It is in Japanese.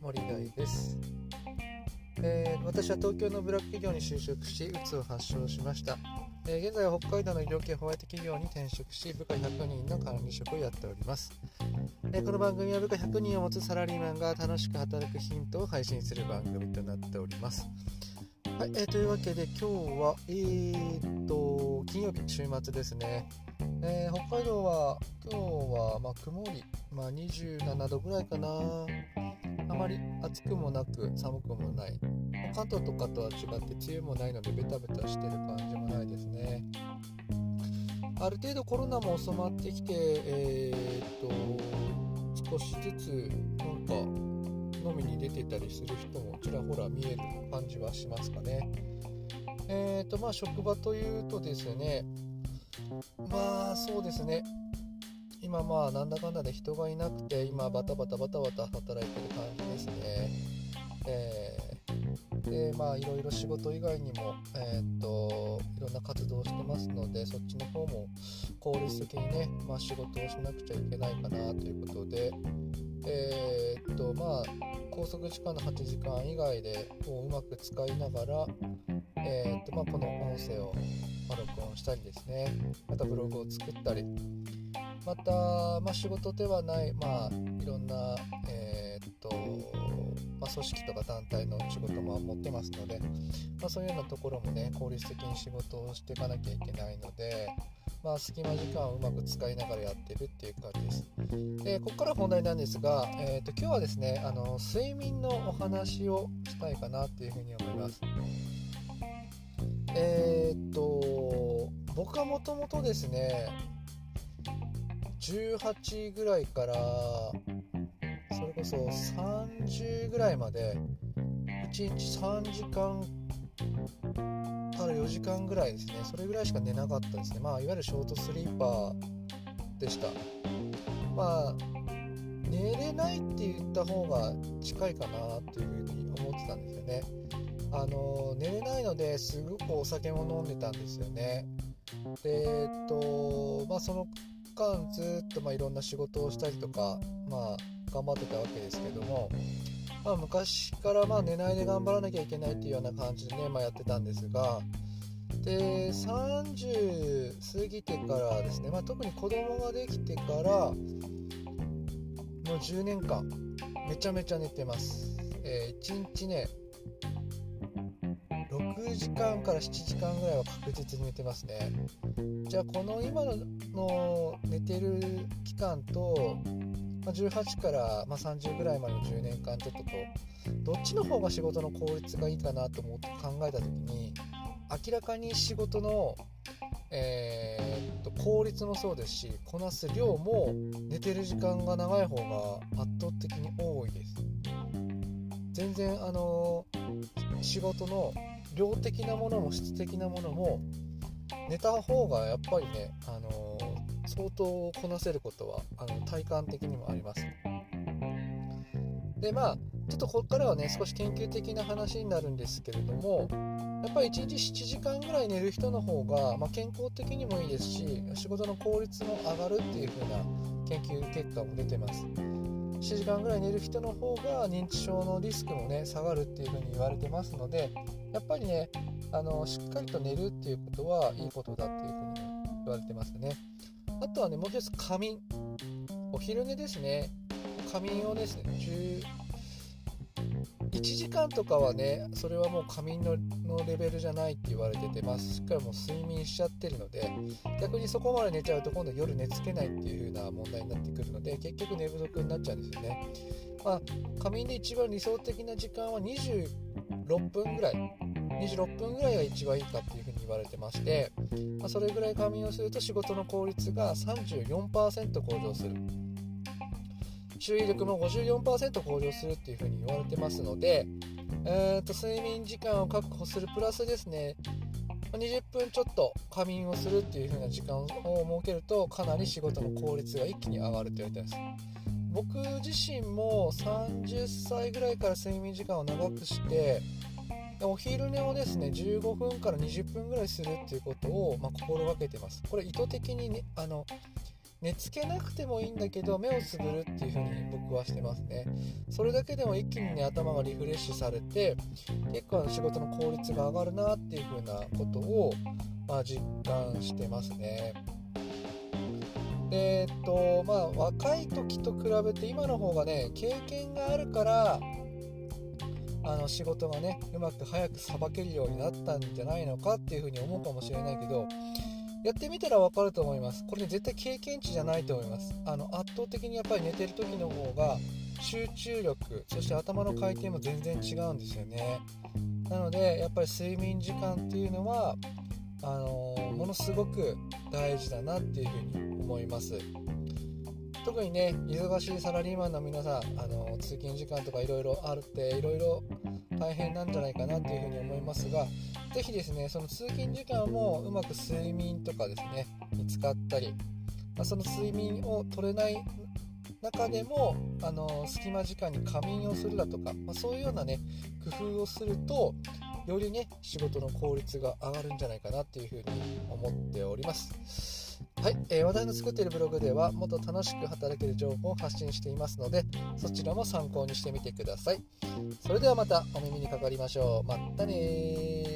森大です、えー、私は東京のブラック企業に就職しうつを発症しました、えー、現在は北海道の医療系ホワイト企業に転職し部下100人の管理職をやっております、えー、この番組は部下100人を持つサラリーマンが楽しく働くヒントを配信する番組となっております。はい、えー、というわけで今日はえー、っと金曜日週末ですね。えー、北海道は今日はま曇り、まあ、27度ぐらいかな。あまり暑くもなく寒くもない。関東とかとは違って梅雨もないのでベタベタしてる感じもないですね。ある程度コロナも収まってきてえー、っと少しずつなんか飲みに出てたりする人もちらほら見える感じはしますかね。えー、っとまあ職場というとですね。まあそうですね。今まあなんだかんだで人がいなくて今バタバタバタバタ働いてる感じですね。えー、でまあいろいろ仕事以外にもえー、っといろんな活動をしてますのでそっちの方も効率的にね、まあ、仕事をしなくちゃいけないかなということでえー、っとまあ拘束時間の8時間以外でうまく使いながらえー、っとまあ、この音声をま録音したりですね。またブログを作ったり。また、まあ、仕事ではない、まあ、いろんな、えー、っとまあ、組織とか団体の仕事も持ってますので、ま、そういうようなところもね効率的に仕事をしていかなきゃいけないので、まあ、隙間時間をうまく使いながらやってるっていう感じです。でここから本題なんですが、えー、と今日はですねあの睡眠のお話をしたいかなっていうふうに思います。えー、っと僕はもともとですね18ぐらいからそれこそ30ぐらいまで1日3時間から4時間ぐらいですね。それぐらいしか寝なかったですね。まあいわゆるショートスリーパーでした。まあ寝れないって言った方が近いかなっていうふうに思ってたんですよね。あの寝れないのですごくお酒も飲んでたんですよね。でえっとまあその間ずっとまあいろんな仕事をしたりとかまあ頑張ってたわけですけども、まあ、昔からまあ寝ないで頑張らなきゃいけないっていうような感じでね、まあ、やってたんですが。で30過ぎてからですね、まあ、特に子供ができてからもう10年間めちゃめちゃ寝てます、えー、1日ね6時間から7時間ぐらいは確実に寝てますね。じゃあこの今の寝てる期間と、ま18からま30ぐらいまでの10年間ちょっととどっちの方が仕事の効率がいいかなと思って考えた時に明らかに仕事のえー、っと効率もそうですしこなす量も寝てる時間が長い方が圧倒的に多いです。全然あの仕事の量的なものも質的なものも寝た方がやっぱりね、あのー、相当こなせることはあの体感的にもあります。でまあちょっとここからはね少し研究的な話になるんですけれどもやっぱり1日7時間ぐらい寝る人の方が、まあ、健康的にもいいですし仕事の効率も上がるっていう風な研究結果も出てます。7時間ぐらい寝る人の方が認知症のリスクもね下がるっていう風に言われてますのでやっぱりねあのしっかりと寝るっていうことはいいことだっていう風に言われてますねあとはねもう一つ仮眠。お昼寝ですね。仮眠をですね1時間とかはねそれはもう仮眠のレベルじゃないって言われててます。しっかりもう睡眠しちゃってるので逆にそこまで寝ちゃうと今度夜寝つけないっていう風な問題になってくるので結局寝不足になっちゃうんですよね。まあ仮眠で一番理想的な時間は26分ぐらい。26分ぐらいが一番いいかっていう風言われてまして、まあ、それぐらい仮眠をすると仕事の効率が34%向上する。注意力も54%向上するっていうふうに言われてますので、えーと、睡眠時間を確保するプラスですね20分ちょっと仮眠をするっていう風な時間を設けるとかなり仕事の効率が一気に上がると言われてます。僕自身も30歳ぐらいから睡眠時間を長くしてお昼寝をですね15分から20分ぐらいするっていうことを、まあ、心がけてます。これ意図的にねあの寝つけなくてもいいんだけど目をつぶるっていう風に僕はしてますね。それだけでも一気にね頭がリフレッシュされて結構あの仕事の効率が上がるなっていう風なことを、まあ、実感してますね。でえっとまあ若い時と比べて今の方がね経験があるからあの仕事がねうまく早くさばけるようになったんじゃないのかっていうふうに思うかもしれないけどやってみたら分かると思います。これね絶対経験値じゃないと思います。あの圧倒的にやっぱり寝てる時の方が集中力そして頭の回転も全然違うんですよね。なのでやっぱり睡眠時間っていうのはあの、ものすごく大事だなっていうふうに思います。特にね忙しいサラリーマンの皆さんあの通勤時間とかいろいろあるっていろいろ大変なんじゃないかなっていうふうに思いますが是非ですねその通勤時間もうまく睡眠とかですねに使ったり、まあ、その睡眠を取れない中でもあの隙間時間に仮眠をするだとか、まあ、そういうようなね工夫をするとよりね仕事の効率が上がるんじゃないかなっていうふうに思っております。はい、えー、私の作っているブログではもっと楽しく働ける情報を発信していますのでそちらも参考にしてみてください。それではまたお耳にかかりましょう。またね